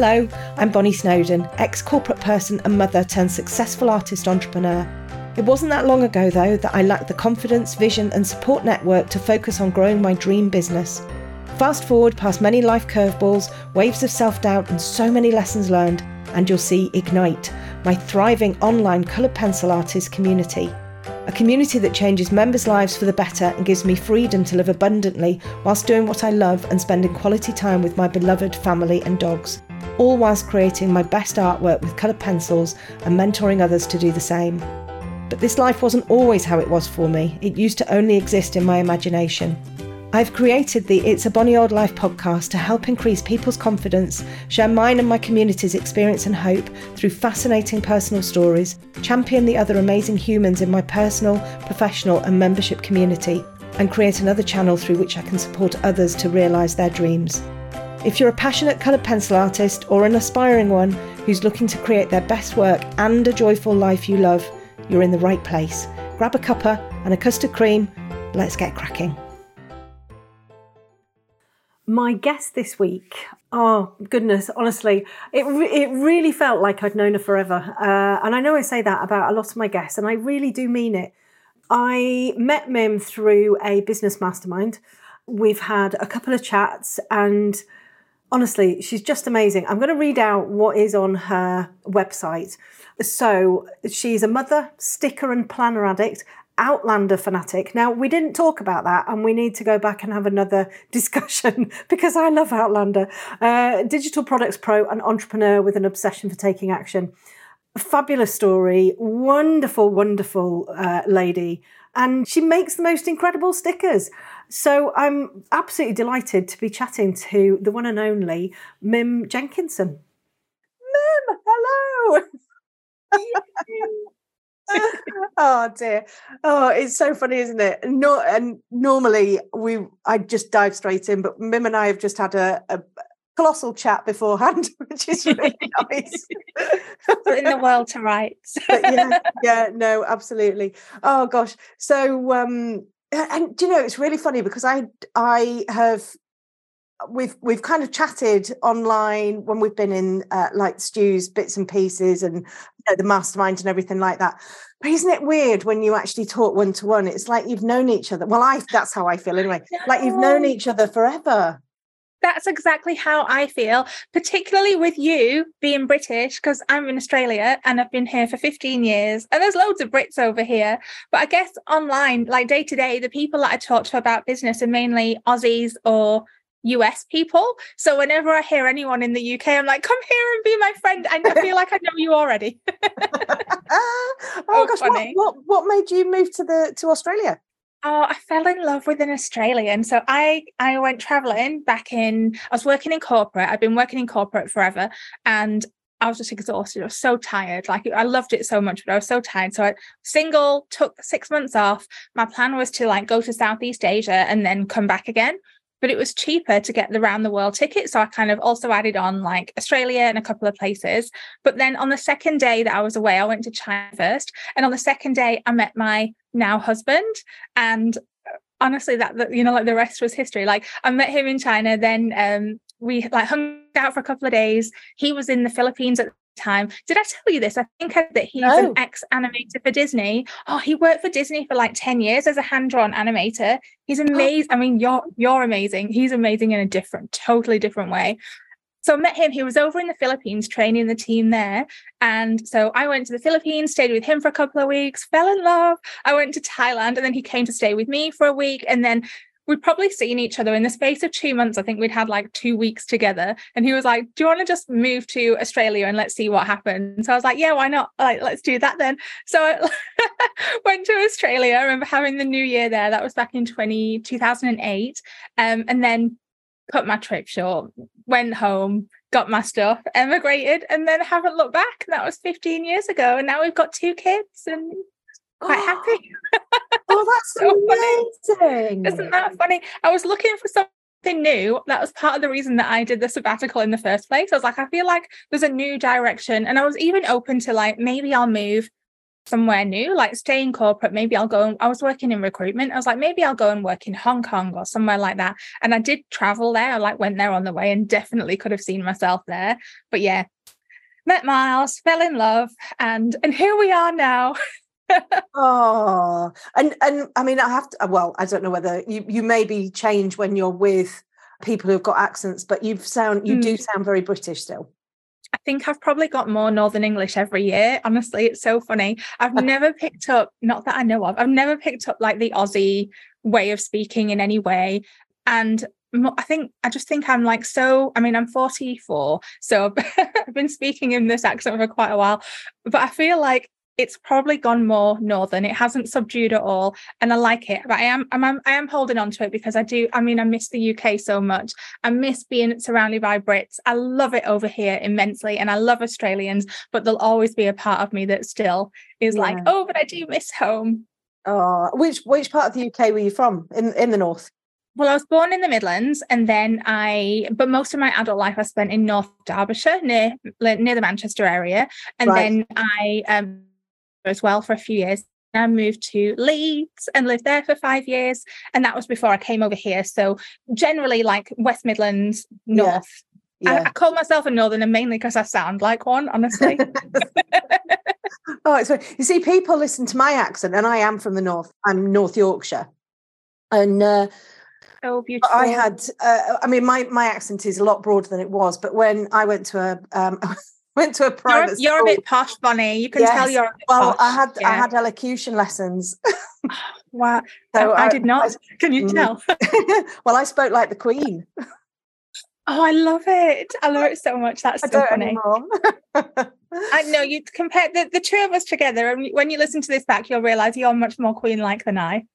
Hello, I'm Bonny Snowdon, ex corporate person and mother turned successful artist entrepreneur. It wasn't that long ago, though, that I lacked the confidence, vision, and support network to focus on growing my dream business. Fast forward past many life curveballs, waves of self doubt, and so many lessons learned, and you'll see Ignite, my thriving online coloured pencil artist community. A community that changes members' lives for the better and gives me freedom to live abundantly whilst doing what I love and spending quality time with my beloved family and dogs all whilst creating my best artwork with coloured pencils and mentoring others to do the same. But this life wasn't always how it was for me, it used to only exist in my imagination. I've created the It's a Bonny Old Life podcast to help increase people's confidence, share mine and my community's experience and hope through fascinating personal stories, champion the other amazing humans in my personal, professional, and membership community, and create another channel through which I can support others to realise their dreams. If you're a passionate coloured pencil artist or an aspiring one who's looking to create their best work and a joyful life you love, you're in the right place. Grab a cuppa and a custard cream. Let's get cracking. My guest this week, oh goodness, honestly, it, it really felt like I'd known her forever. Uh, and I know I say that about a lot of my guests, and I really do mean it. I met Mim through a business mastermind. We've had a couple of chats, and honestly, she's just amazing. I'm going to read out what is on her website. So, she's a mother, sticker and planner addict, Outlander fanatic. Now, we didn't talk about that, and we need to go back and have another discussion because I love Outlander. Uh, digital products pro an entrepreneur with an obsession for taking action. Fabulous story, wonderful, wonderful uh, lady, and she makes the most incredible stickers. So I'm absolutely delighted to be chatting to the one and only Mim Jenkinson. Mim, hello. oh dear. Oh, it's so funny, isn't it? No, and normally we I just dive straight in, but Mim and I have just had a, a colossal chat beforehand, which is really nice. in the world to rights. yeah, yeah, no, absolutely. Oh gosh. So um and do you know it's really funny because I I have we've we've kind of chatted online when we've been in uh, like Stu's bits and pieces and you know, the mastermind and everything like that. But isn't it weird when you actually talk one to one? It's like you've known each other. Well, I that's how I feel anyway. Like you've known each other forever that's exactly how I feel, particularly with you being British, because I'm in Australia and I've been here for 15 years, and there's loads of Brits over here. But I guess online, like day to day, the people that I talk to about business are mainly Aussies or US people. So whenever I hear anyone in the UK, I'm like, come here and be my friend. And I feel like I know you already. oh, oh gosh, what, what, what made you move to the to Australia? Oh, I fell in love with an Australian. So I I went traveling back in. I was working in corporate. I've been working in corporate forever, and I was just exhausted. I was so tired. Like I loved it so much, but I was so tired. So I single took six months off. My plan was to like go to Southeast Asia and then come back again but it was cheaper to get the round the world ticket. So I kind of also added on like Australia and a couple of places. But then on the second day that I was away, I went to China first. And on the second day, I met my now husband. And uh, honestly, that, you know, like the rest was history. Like I met him in China, then um, we like hung out for a couple of days. He was in the Philippines at time. Did I tell you this? I think that he's no. an ex animator for Disney. Oh, he worked for Disney for like 10 years as a hand-drawn animator. He's oh. amazing. I mean, you're you're amazing. He's amazing in a different, totally different way. So I met him. He was over in the Philippines training the team there. And so I went to the Philippines, stayed with him for a couple of weeks, fell in love. I went to Thailand and then he came to stay with me for a week. And then we'd probably seen each other in the space of two months. I think we'd had like two weeks together. And he was like, Do you want to just move to Australia and let's see what happens? So I was like, Yeah, why not? Like, let's do that then. So I went to Australia. I remember having the new year there. That was back in 20, 2008. Um, and then cut my trip short, went home, got my stuff, emigrated, and then haven't looked back. That was 15 years ago. And now we've got two kids and quite oh. happy. oh, that's so amazing. Funny. Isn't that funny? I was looking for something new. That was part of the reason that I did the sabbatical in the first place. I was like, I feel like there's a new direction. And I was even open to like, maybe I'll move somewhere new, like stay in corporate. Maybe I'll go and I was working in recruitment. I was like, maybe I'll go and work in Hong Kong or somewhere like that. And I did travel there. I like went there on the way and definitely could have seen myself there. But yeah, met Miles, fell in love, and and here we are now. oh, and and I mean, I have to. Well, I don't know whether you you maybe change when you're with people who've got accents, but you sound you mm. do sound very British still. I think I've probably got more Northern English every year. Honestly, it's so funny. I've never picked up, not that I know of, I've never picked up like the Aussie way of speaking in any way. And I think I just think I'm like so. I mean, I'm 44, so I've been speaking in this accent for quite a while, but I feel like it's probably gone more northern. It hasn't subdued at all, and I like it. But I am, I'm, I am holding on to it because I do. I mean, I miss the UK so much. I miss being surrounded by Brits. I love it over here immensely, and I love Australians. But there'll always be a part of me that still is yeah. like, oh, but I do miss home. Oh, which which part of the UK were you from? In in the north? Well, I was born in the Midlands, and then I, but most of my adult life I spent in North Derbyshire, near near the Manchester area, and right. then I um as well for a few years. I moved to Leeds and lived there for five years. And that was before I came over here. So generally like West Midlands, North. Yeah. Yeah. I, I, call myself a northerner mainly because I sound like one, honestly. oh, so you see, people listen to my accent, and I am from the north. I'm North Yorkshire, and uh, so beautiful. I had, uh, I mean, my my accent is a lot broader than it was, but when I went to a um, went to a private you're, you're a bit posh Bonny you can yes. tell you're well posh. I had yeah. I had elocution lessons wow so I, I, did not I, can you mm. tell well I spoke like the queen Oh, I love it. I love it so much. That's so funny. I know you compare the, the two of us together, and when you listen to this back, you'll realize you're much more queen like than I.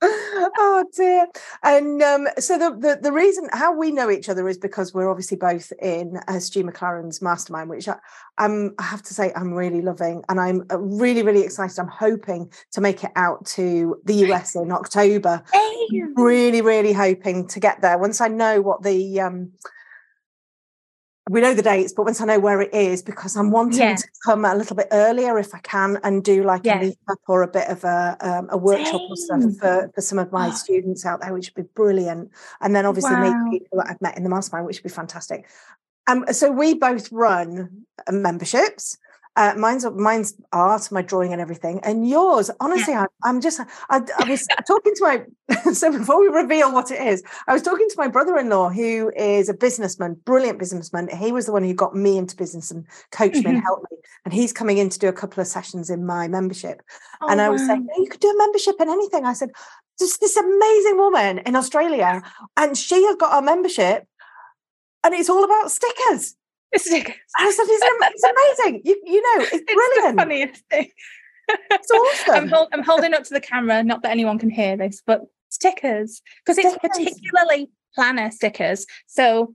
oh dear. And um, so the, the, the reason how we know each other is because we're obviously both in uh, Stu McLaren's mastermind, which I, I'm I have to say I'm really loving, and I'm uh, really really excited. I'm hoping to make it out to the US in October. Really really hoping to get there once I know what the um, we know the dates, but once I know where it is, because I'm wanting yeah. to come a little bit earlier if I can and do like yeah. a meetup or a bit of a um, a workshop or stuff for, for some of my students out there, which would be brilliant. And then obviously wow. meet people that I've met in the mastermind, which would be fantastic. Um, so we both run uh, memberships. Uh, mine's mine's art, my drawing, and everything. And yours, honestly, yeah. I, am just. I, I was talking to my. so before we reveal what it is, I was talking to my brother-in-law, who is a businessman, brilliant businessman. He was the one who got me into business and coached mm-hmm. me and mm-hmm. helped me. And he's coming in to do a couple of sessions in my membership. Oh, and I was wow. saying, you could do a membership in anything. I said, just this amazing woman in Australia, and she has got our membership, and it's all about stickers. Stickers. I said, it's, it's amazing. You, you know, it's, it's brilliant. the funniest thing. It's awesome. I'm, hold, I'm, holding up to the camera, not that anyone can hear this, but stickers because it's particularly planner stickers. So,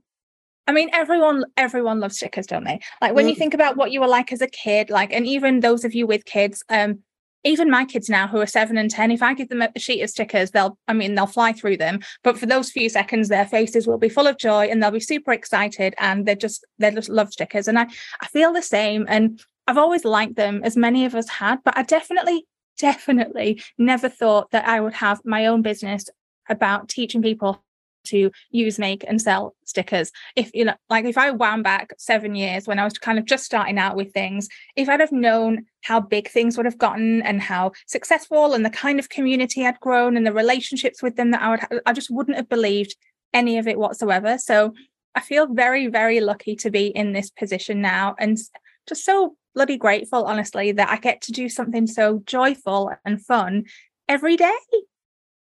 I mean, everyone everyone loves stickers, don't they? Like when mm. you think about what you were like as a kid, like, and even those of you with kids, um, even my kids now who are seven and 10, if I give them a sheet of stickers, they'll, I mean, they'll fly through them. But for those few seconds, their faces will be full of joy and they'll be super excited and they just, they just love stickers. And I, I feel the same. And I've always liked them, as many of us had, but I definitely, definitely never thought that I would have my own business about teaching people to use, make, and sell stickers. If you know, like if I wound back seven years when I was kind of just starting out with things, if I'd have known how big things would have gotten and how successful and the kind of community I'd grown and the relationships with them that I would, ha- I just wouldn't have believed any of it whatsoever. So I feel very, very lucky to be in this position now and just so bloody grateful, honestly, that I get to do something so joyful and fun every day.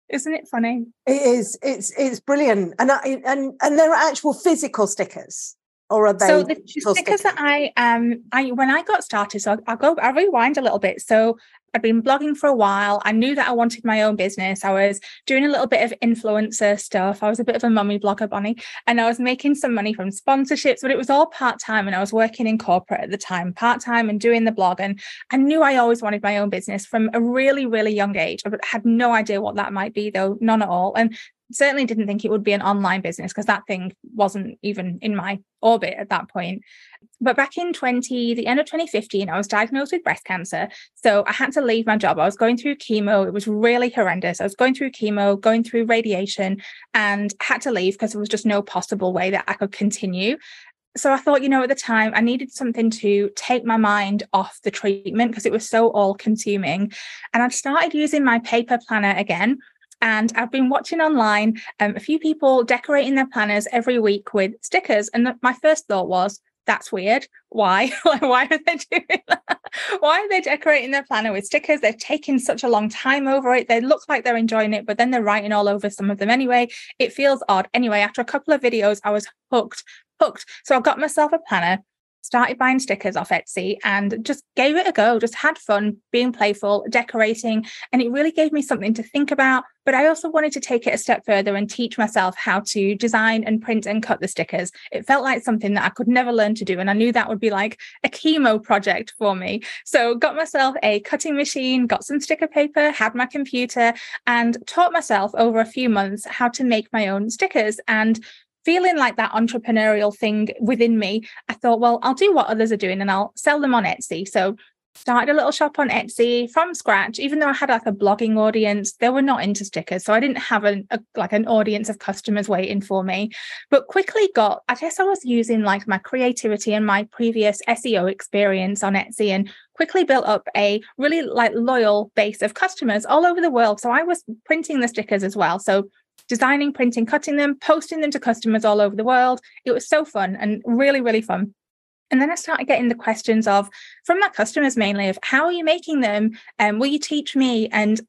Isn't it funny? It is. It's it's brilliant, and I, and and there are actual physical stickers, or are they? So the stickers, stickers that I um I when I got started, so I'll, I'll go I'll rewind a little bit. So I'd been blogging for a while. I knew that I wanted my own business. I was doing a little bit of influencer stuff. I was a bit of a mummy blogger, Bonny, and I was making some money from sponsorships, but it was all part time. And I was working in corporate at the time, part time, and doing the blog. And I knew I always wanted my own business from a really, really young age. I had no idea what that might be, though, none at all. And certainly didn't think it would be an online business because that thing wasn't even in my orbit at that point. But back in 20, the end of 2015, I was diagnosed with breast cancer. So I had to leave my job. I was going through chemo. It was really horrendous. I was going through chemo, going through radiation, and had to leave because there was just no possible way that I could continue so I thought, you know, at the time I needed something to take my mind off the treatment because it was so all consuming. And I'd started using my paper planner again. And I've been watching online um, a few people decorating their planners every week with stickers. And my first thought was, that's weird. Why? Why are they doing that? Why are they decorating their planner with stickers? They're taking such a long time over it. They look like they're enjoying it, but then they're writing all over some of them anyway. It feels odd. Anyway, after a couple of videos, I was hooked hooked. So I got myself a planner, started buying stickers off Etsy and just gave it a go, just had fun being playful, decorating. And it really gave me something to think about. But I also wanted to take it a step further and teach myself how to design and print and cut the stickers. It felt like something that I could never learn to do. And I knew that would be like a chemo project for me. So got myself a cutting machine, got some sticker paper, had my computer, and taught myself over a few months how to make my own stickers. And feeling like that entrepreneurial thing within me, I thought, well, I'll do what others are doing and I'll sell them on Etsy. So started a little shop on Etsy from scratch. Even though I had like a blogging audience, they were not into stickers, so I didn't have an, a, like an audience of customers waiting for me. But quickly got, I guess I was using like my creativity and my previous SEO experience on Etsy, and quickly built up a really like loyal base of customers all over the world. So I was printing the stickers as well. So designing, printing, cutting them, posting them to customers all over the world. It was so fun and really, really fun. And then I started getting the questions of from my customers mainly of how are you making them? And um, will you teach me? And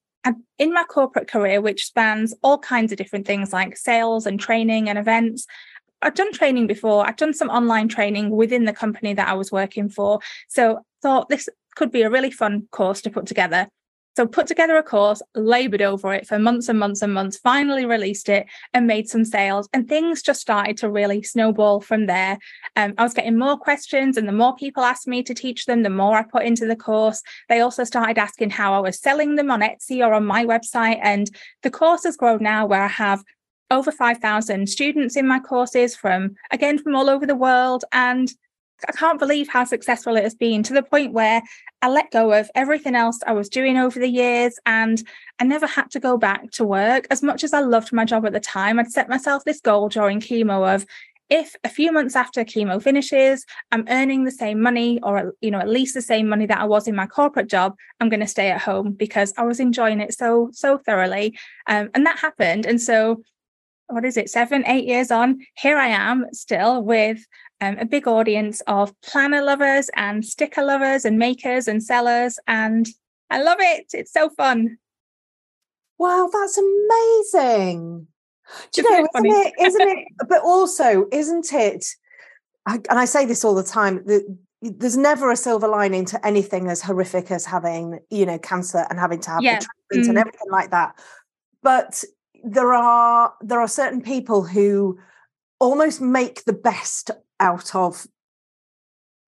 in my corporate career, which spans all kinds of different things like sales and training and events, I've done training before. I've done some online training within the company that I was working for. So thought this could be a really fun course to put together. So put together a course, labored over it for months and months and months, finally released it and made some sales. And things just started to really snowball from there. Um, I was getting more questions, and the more people asked me to teach them, the more I put into the course. They also started asking how I was selling them on Etsy or on my website. And the course has grown now where I have over 5,000 students in my courses from, again, from all over the world. And I can't believe how successful it has been to the point where I let go of everything else I was doing over the years and I never had to go back to work. As much as I loved my job at the time, I'd set myself this goal during chemo of if a few months after chemo finishes, I'm earning the same money or you know at least the same money that I was in my corporate job, I'm going to stay at home because I was enjoying it so so thoroughly. Um, and that happened. And so what is it, seven, eight years on, here I am still with um, a big audience of planner lovers and sticker lovers and makers and sellers. And I love it. It's so fun. Wow, that's amazing. Do you know, isn't it, isn't it? But also, isn't it? I, and I say this all the time that there's never a silver lining to anything as horrific as having, you know, cancer and having to have yeah. the treatment mm. and everything like that. But there are there are certain people who almost make the best out of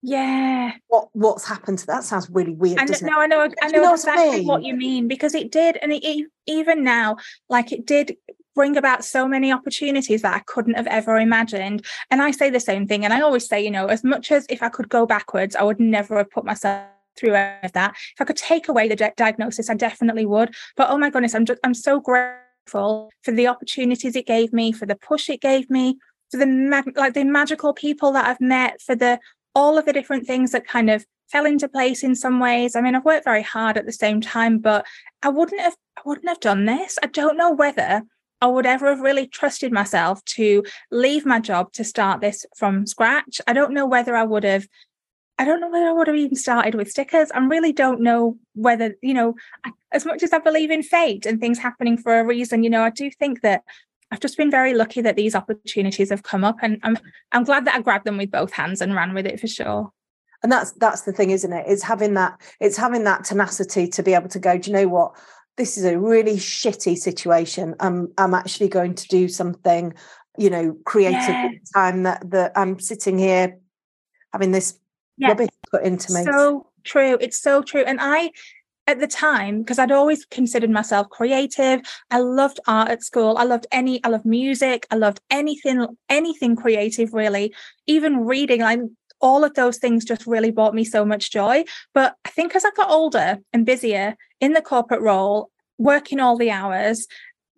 yeah. what what's happened to that sounds really weird and no i know i know, know exactly what, I mean? what, you mean because it did and it, even now like it did bring about so many opportunities that i couldn't have ever imagined and i say the same thing and i always say you know as much as if i could go backwards i would never have put myself through any of that. If i could take away the di- diagnosis i definitely would but oh my goodness i'm just i'm so grateful for the opportunities it gave me for the push it gave me for the mag- like the magical people that I've met, for the all of the different things that kind of fell into place in some ways. I mean, I've worked very hard at the same time, but I wouldn't have I wouldn't have done this. I don't know whether I would ever have really trusted myself to leave my job to start this from scratch. I don't know whether I would have I don't know whether I would have even started with stickers. I really don't know whether, you know, as much as I believe in fate and things happening for a reason, you know, I do think that I've just been very lucky that these opportunities have come up and I'm I'm glad that I grabbed them with both hands and ran with it for sure. And that's that's the thing, isn't it? It's having that, it's having that tenacity to be able to go, do you know what? This is a really shitty situation. I'm I'm actually going to do something, you know, creative yeah. time that that I'm sitting here having this yeah. rubbish put into me. So true. It's so true. And I at the time because I'd always considered myself creative. I loved art at school. I loved any, I loved music. I loved anything, anything creative, really. Even reading, like all of those things just really brought me so much joy. But I think as I got older and busier in the corporate role, working all the hours,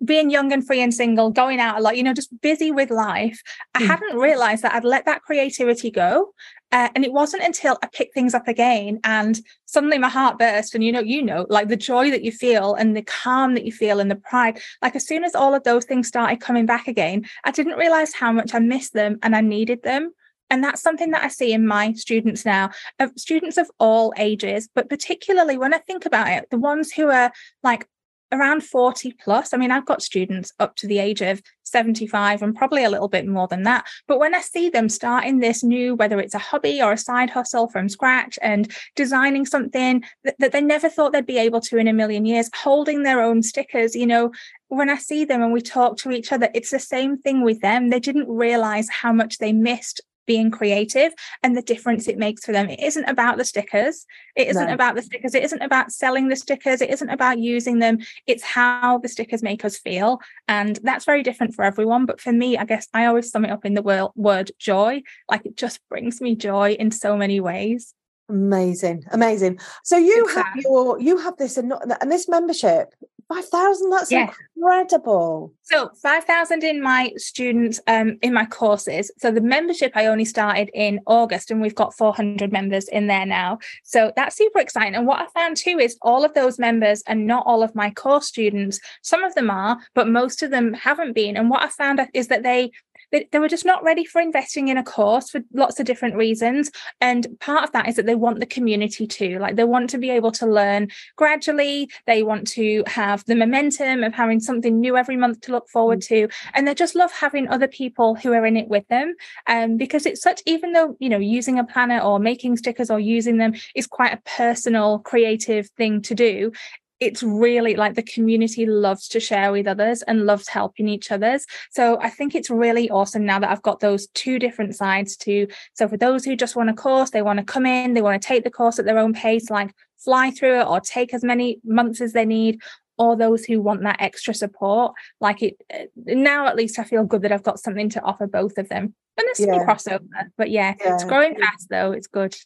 being young and free and single, going out a lot, you know, just busy with life, I mm. hadn't realized that I'd let that creativity go. Uh, and it wasn't until I picked things up again and suddenly my heart burst. And you know, you know, like the joy that you feel and the calm that you feel and the pride. Like as soon as all of those things started coming back again, I didn't realize how much I missed them and I needed them. And that's something that I see in my students now, of students of all ages, but particularly when I think about it, the ones who are like around 40 plus. I mean, I've got students up to the age of 75 and probably a little bit more than that. But when I see them starting this new, whether it's a hobby or a side hustle from scratch and designing something that, that they never thought they'd be able to in a million years, holding their own stickers, you know, when I see them and we talk to each other, it's the same thing with them. They didn't realize how much they missed being creative and the difference it makes for them. It isn't about the stickers. It isn't no. about the stickers. It isn't about selling the stickers. It isn't about using them. It's how the stickers make us feel. And that's very different for everyone. But for me, I guess I always sum it up in the word, word joy. Like it just brings me joy in so many ways. Amazing, amazing. So you have your you have this and this membership 5,000, that's yes. incredible. So 5,000 in my students, um, in my courses. So the membership I only started in August and we've got 400 members in there now. So that's super exciting. And what I found too is all of those members and not all of my course students, some of them are, but most of them haven't been. And what I found is that they they, they were just not ready for investing in a course for lots of different reasons. And part of that is that they want the community too. Like they want to be able to learn gradually. They want to have the momentum of having something new every month to look forward mm. to. And they just love having other people who are in it with them. Um, because it's such, even though, you know, using a planner or making stickers or using them is quite a personal, creative thing to do, it's really like the community loves to share with others and loves helping each others. So I think it's really awesome now that I've got those two different sides to. So for those who just want a course, they want to come in, they want to take the course at their own pace, like fly through it or take as many months as they need. Or those who want that extra support, like it uh, now, at least I feel good that I've got something to offer both of them. And there's yeah. some crossover, but yeah, yeah, it's growing fast though. It's good.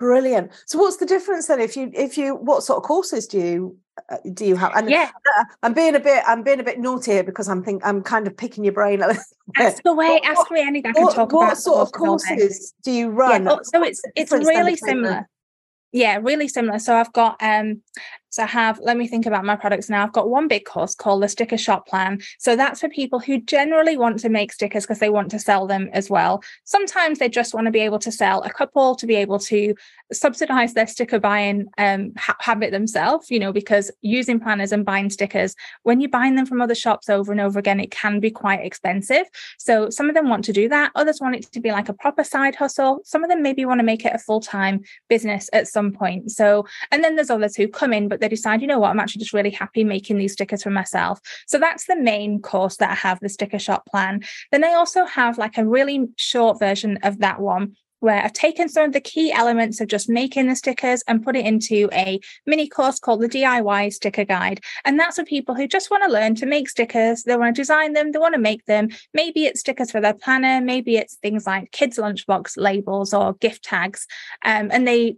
Brilliant. So, what's the difference then? If you, if you, what sort of courses do you do you have? And yeah, uh, I'm being a bit, I'm being a bit naughty here because I'm think I'm kind of picking your brain a little bit. Ask away, what, ask me anything. I can what, talk what about. What sort of courses do you run? Yeah, so it's it's really similar. Yeah, really similar. So I've got um so I have, let me think about my products now. I've got one big course called the Sticker Shop Plan. So that's for people who generally want to make stickers because they want to sell them as well. Sometimes they just want to be able to sell a couple to be able to subsidize their sticker buying um, ha- habit themselves, you know, because using planners and buying stickers, when you're buying them from other shops over and over again, it can be quite expensive. So some of them want to do that. Others want it to be like a proper side hustle. Some of them maybe want to make it a full time business at some point. So, and then there's others who come in, but they decide, you know what, I'm actually just really happy making these stickers for myself. So that's the main course that I have, the sticker shop plan. Then I also have like a really short version of that one where I've taken some of the key elements of just making the stickers and put it into a mini course called the DIY Sticker Guide. And that's for people who just want to learn to make stickers. They want to design them, they want to make them. Maybe it's stickers for their planner, maybe it's things like kids' lunchbox labels or gift tags. Um, and they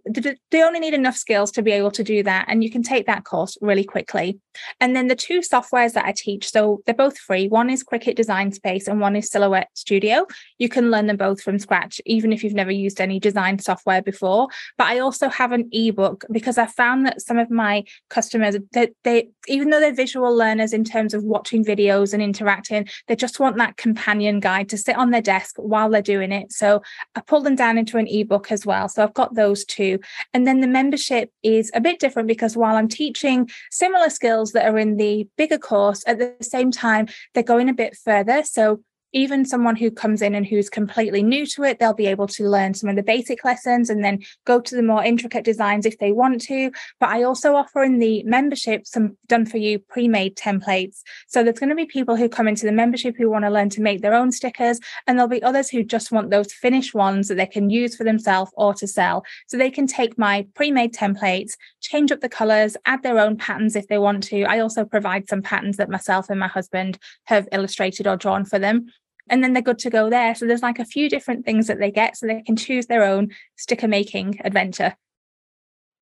they only need enough skills to be able to do that. And you can take that course really quickly. And then the two softwares that I teach, so they're both free. One is Cricut Design Space and one is Silhouette Studio. You can learn them both from scratch, even if you've never used any design software before. But I also have an ebook because I found that some of my customers that they, even though they're visual learners in terms of watching videos and interacting, they just want that companion guide to sit on their desk while they're doing it. So I pull them down into an ebook as well. So I've got those two. And then the membership is a bit different because while I'm teaching similar skills that are in the bigger course, at the same time, they're going a bit further. So even someone who comes in and who's completely new to it, they'll be able to learn some of the basic lessons and then go to the more intricate designs if they want to. But I also offer in the membership some done for you pre made templates. So there's going to be people who come into the membership who want to learn to make their own stickers, and there'll be others who just want those finished ones that they can use for themselves or to sell. So they can take my pre made templates, change up the colors, add their own patterns if they want to. I also provide some patterns that myself and my husband have illustrated or drawn for them and then they're good to go there. So there's like a few different things that they get so they can choose their own sticker making adventure.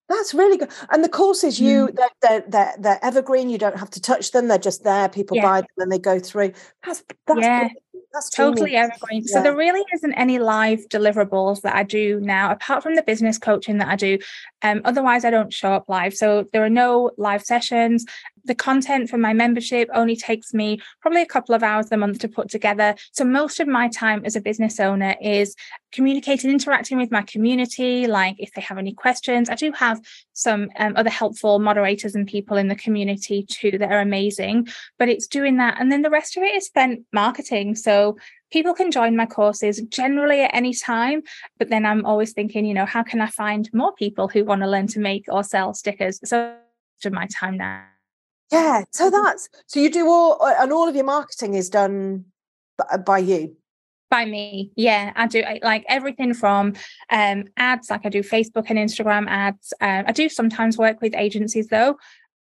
That's really good. And the courses, you mm. they're, they're, they're evergreen. You don't have to touch them. They're just there. People yeah. buy them and they go through. That's that's yeah. That's totally evergreen. Yeah. So there really isn't any live deliverables that I do now, apart from the business coaching that I do. Um, otherwise, I don't show up live. So there are no live sessions the content for my membership only takes me probably a couple of hours a month to put together. So most of my time as a business owner is communicating, interacting with my community. Like if they have any questions, I do have some um, other helpful moderators and people in the community too that are amazing. But it's doing that, and then the rest of it is spent marketing. So people can join my courses generally at any time but then i'm always thinking you know how can i find more people who want to learn to make or sell stickers so of my time now yeah. So mm-hmm. that's so you do all and all of your marketing is done uh, by you. By me, yeah, I do like everything from um, ads, like I do Facebook and Instagram ads. Um, I do sometimes work with agencies though,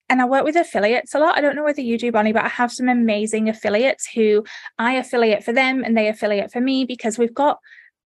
and I work with affiliates a lot. I don't know whether you do, Bonny, but I have some amazing affiliates who I affiliate for them and they affiliate for me because we've got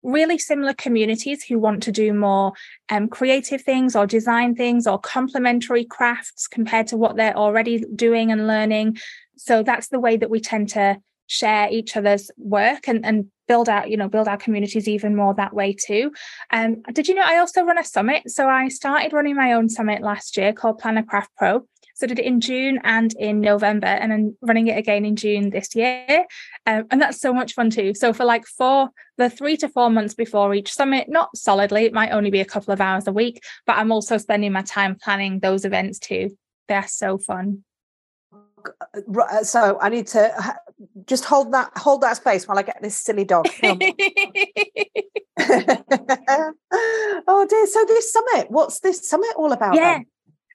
really similar communities who want to do more um, creative things or design things or complementary crafts compared to what they're already doing and learning. So that's the way that we tend to share each other's work and, and build out, you know, build our communities even more that way too. Um, did you know I also run a summit? So I started running my own summit last year called Planner Craft Pro. So I did it in June and in November, and I'm running it again in June this year. Um, and that's so much fun too. So for like four, the three to four months before each summit, not solidly, it might only be a couple of hours a week, but I'm also spending my time planning those events too. They're so fun. Uh, so I need to just hold that hold that space while I get this silly dog. oh dear! So this summit, what's this summit all about? Yeah, then?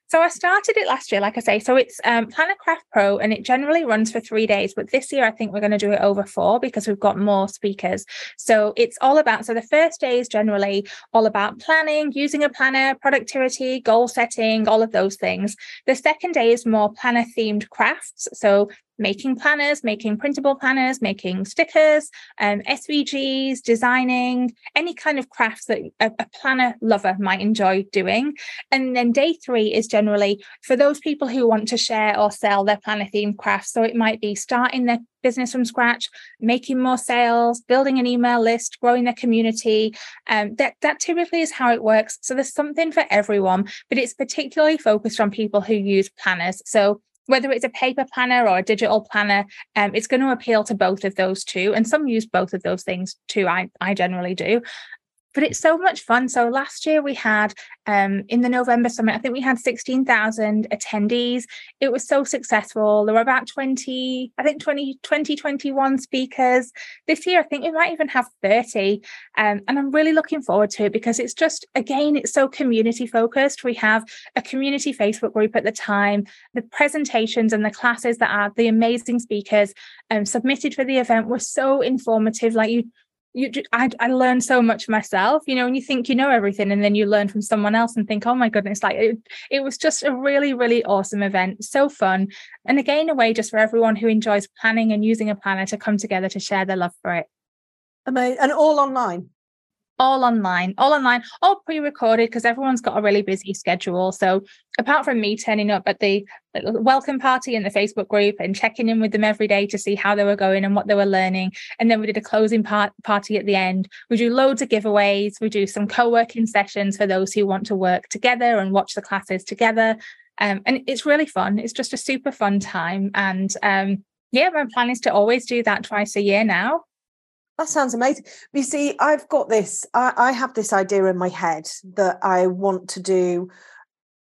So I started it last year, like I say. So it's um, Planner Craft Pro, and it generally runs for three days. But this year, I think we're going to do it over four because we've got more speakers. So it's all about. So the first day is generally all about planning, using a planner, productivity, goal setting, all of those things. The second day is more planner themed crafts. So making planners, making printable planners, making stickers, um, SVGs, designing, any kind of crafts that a, a, planner lover might enjoy doing. And then day three is generally for those people who want to share or sell their planner themed crafts. So it might be starting their business from scratch, making more sales, building an email list, growing their community. Um, that, that typically is how it works. So there's something for everyone, but it's particularly focused on people who use planners. So whether it's a paper planner or a digital planner, um, it's going to appeal to both of those two. And some use both of those things too. I, I generally do but it's so much fun. So last year we had um, in the November summit, I think we had 16,000 attendees. It was so successful. There were about 20, I think 20, 20, 21 speakers. This year, I think we might even have 30. Um, and I'm really looking forward to it because it's just, again, it's so community focused. We have a community Facebook group at the time. The presentations and the classes that are the amazing speakers um, submitted for the event were so informative. Like you, you I, I learned so much myself you know and you think you know everything and then you learn from someone else and think oh my goodness like it, it was just a really really awesome event so fun and again a way just for everyone who enjoys planning and using a planner to come together to share their love for it. Amazing and all online all online, all online, all pre-recorded because everyone's got a really busy schedule. So apart from me turning up at the welcome party in the Facebook group and checking in with them every day to see how they were going and what they were learning, and then we did a closing part- party at the end. We do loads of giveaways. We do some co-working sessions for those who want to work together and watch the classes together. Um, and it's really fun. It's just a super fun time. And um, yeah, my plan is to always do that twice a year now. That sounds amazing. You see, I've got this, I, I, have this idea in my head that I want to do.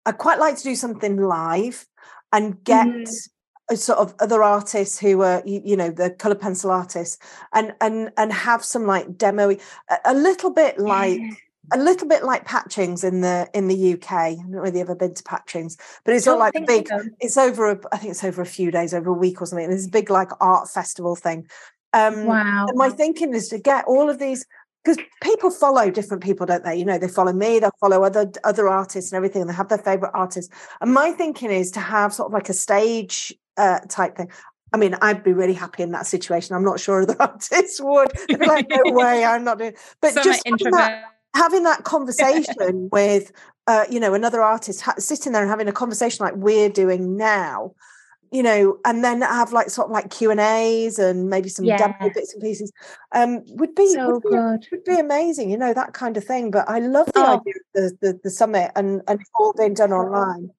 I quite like to do something live and get mm. sort of other artists who are you, you, know the color pencil artists and and and have some like demo a, a little bit like yeah. a little bit like patchings in the in the uk i don't know whether you've ever been to patchings but it's not like big so. it's over a, i think it's over a few days over a week or something and it's a big like art festival thing um wow my thinking is to get all of these because people follow different people, don't they? You know, they follow me, they'll follow other other artists and everything, and they have their favorite artists. And my thinking is to have sort of like a stage uh, type thing. I mean, I'd be really happy in that situation. I'm not sure the artists would. They'd be like, no way, I'm not doing. But so just having that, having that, conversation with, uh, you know, another artist ha- sitting there and having a conversation like we're doing now, you know, and then have like sort of like Q and A's and maybe some yeah. demo bits and pieces, um, would be so would be, good. would be amazing, you know, that kind of thing. But I love the oh. idea of the, the, the summit and and all being done online.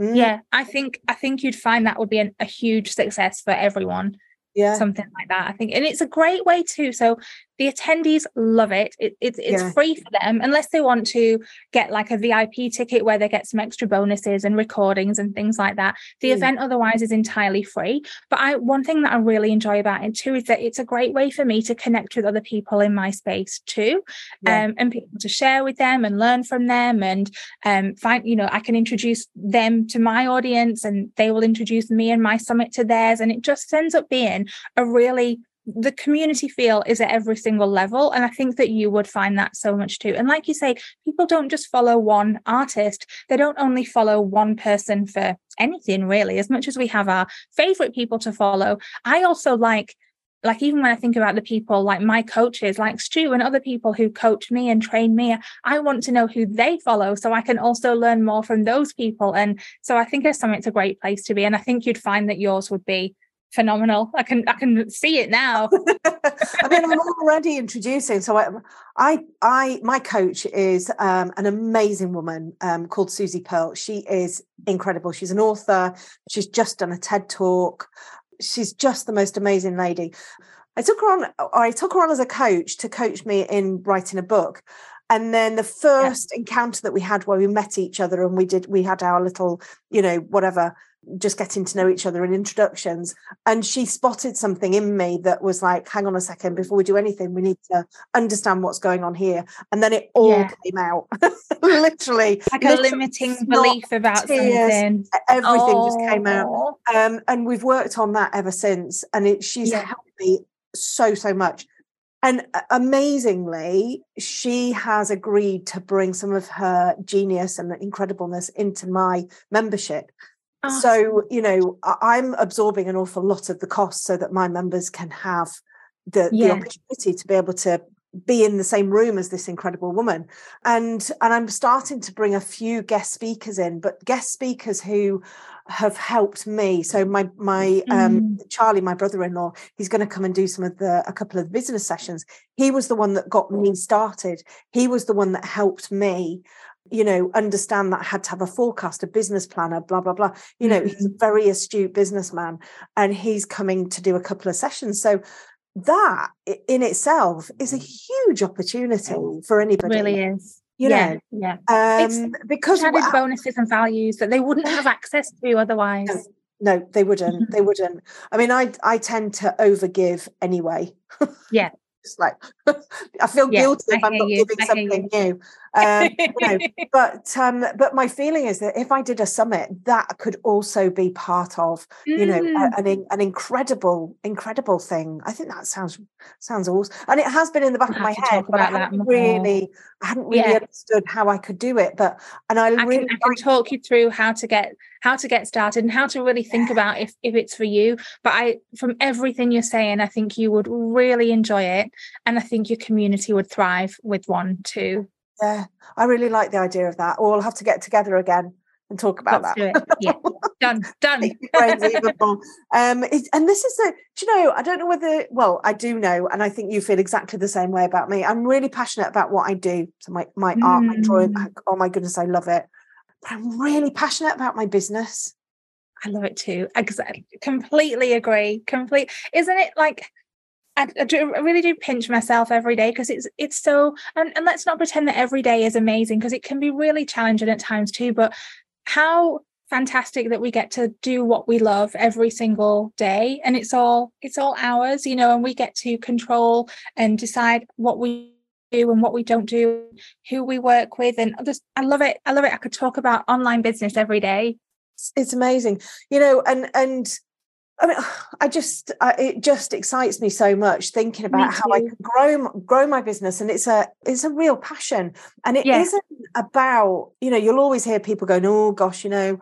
Mm. Yeah, I think I think you'd find that would be an, a huge success for everyone yeah something like that i think and it's a great way too so the attendees love it, it, it it's yeah. free for them unless they want to get like a vip ticket where they get some extra bonuses and recordings and things like that the mm. event otherwise is entirely free but i one thing that i really enjoy about it too is that it's a great way for me to connect with other people in my space too yeah. um, and people to share with them and learn from them and um, find you know i can introduce them to my audience and they will introduce me and my summit to theirs and it just ends up being a really the community feel is at every single level and i think that you would find that so much too and like you say people don't just follow one artist they don't only follow one person for anything really as much as we have our favorite people to follow i also like like even when I think about the people like my coaches, like Stu and other people who coach me and train me, I want to know who they follow so I can also learn more from those people. And so I think it's something it's a great place to be. And I think you'd find that yours would be phenomenal. I can I can see it now. I mean, I'm already introducing. So I, I, I my coach is um, an amazing woman um, called Susie Pearl. She is incredible. She's an author. She's just done a TED talk. She's just the most amazing lady. I took her on. I took her on as a coach to coach me in writing a book. And then the first yeah. encounter that we had where we met each other and we did we had our little, you know, whatever just getting to know each other in introductions. And she spotted something in me that was like, hang on a second, before we do anything, we need to understand what's going on here. And then it all yeah. came out. literally. Like literally, a limiting belief about tears, something. Everything oh. just came out. Oh. Um, and we've worked on that ever since. And it she's yeah. helped me so, so much. And uh, amazingly, she has agreed to bring some of her genius and incredibleness into my membership. Awesome. So, you know, I'm absorbing an awful lot of the cost so that my members can have the, yeah. the opportunity to be able to be in the same room as this incredible woman and and i'm starting to bring a few guest speakers in but guest speakers who have helped me so my my um mm. charlie my brother-in-law he's going to come and do some of the a couple of business sessions he was the one that got me started he was the one that helped me you know, understand that I had to have a forecast, a business planner, blah, blah, blah. You know, mm-hmm. he's a mm-hmm. very astute businessman and he's coming to do a couple of sessions. So that in itself is a huge opportunity for anybody. It really is. You yeah, know, yeah. Um, because added bonuses and values that they wouldn't have access to otherwise. No, no they wouldn't. they wouldn't. I mean, I I tend to overgive anyway. yeah, it's like I feel yeah, guilty if I'm not you. giving something new. Um, you know, but um, but my feeling is that if I did a summit, that could also be part of you know mm. an an incredible incredible thing. I think that sounds sounds awesome, and it has been in the back of my head, but I hadn't really I hadn't really yeah. understood how I could do it. But and I, I really can, I can talk you through how to get how to get started and how to really think yeah. about if if it's for you. But I from everything you're saying, I think you would really enjoy it, and I think your community would thrive with one too. Yeah, I really like the idea of that. Or we'll have to get together again and talk about Let's that. Yeah, done, done. um, it, and this is a, do you know, I don't know whether, well, I do know, and I think you feel exactly the same way about me. I'm really passionate about what I do. So my, my mm. art, my drawing, mm. oh my goodness, I love it. But I'm really passionate about my business. I love it too. I completely agree. Complete. Isn't it like I, I, do, I really do pinch myself every day because it's it's so and, and let's not pretend that every day is amazing because it can be really challenging at times too but how fantastic that we get to do what we love every single day and it's all it's all ours you know and we get to control and decide what we do and what we don't do who we work with and just i love it i love it. I could talk about online business every day. It's amazing. You know and and I mean, I just I, it just excites me so much thinking about how I can grow grow my business, and it's a it's a real passion, and it yeah. not about you know you'll always hear people going, oh gosh, you know.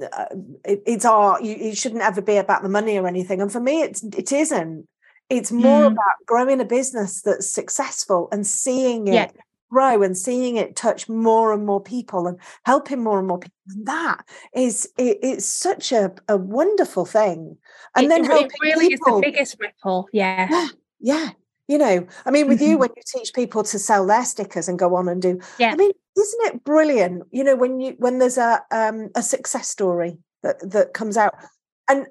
Uh, it, it's art. You, it shouldn't ever be about the money or anything. And for me, it's it isn't. It's more mm. about growing a business that's successful and seeing it yeah grow and seeing it touch more and more people and helping more and more people. And that is it, it's such a, a wonderful thing. And it, then it really people, is the biggest ripple. Yeah. yeah. Yeah. You know, I mean, with mm-hmm. you, when you teach people to sell their stickers and go on and do, yeah. I mean, isn't it brilliant? You know, when you when there's a um a success story that that comes out, and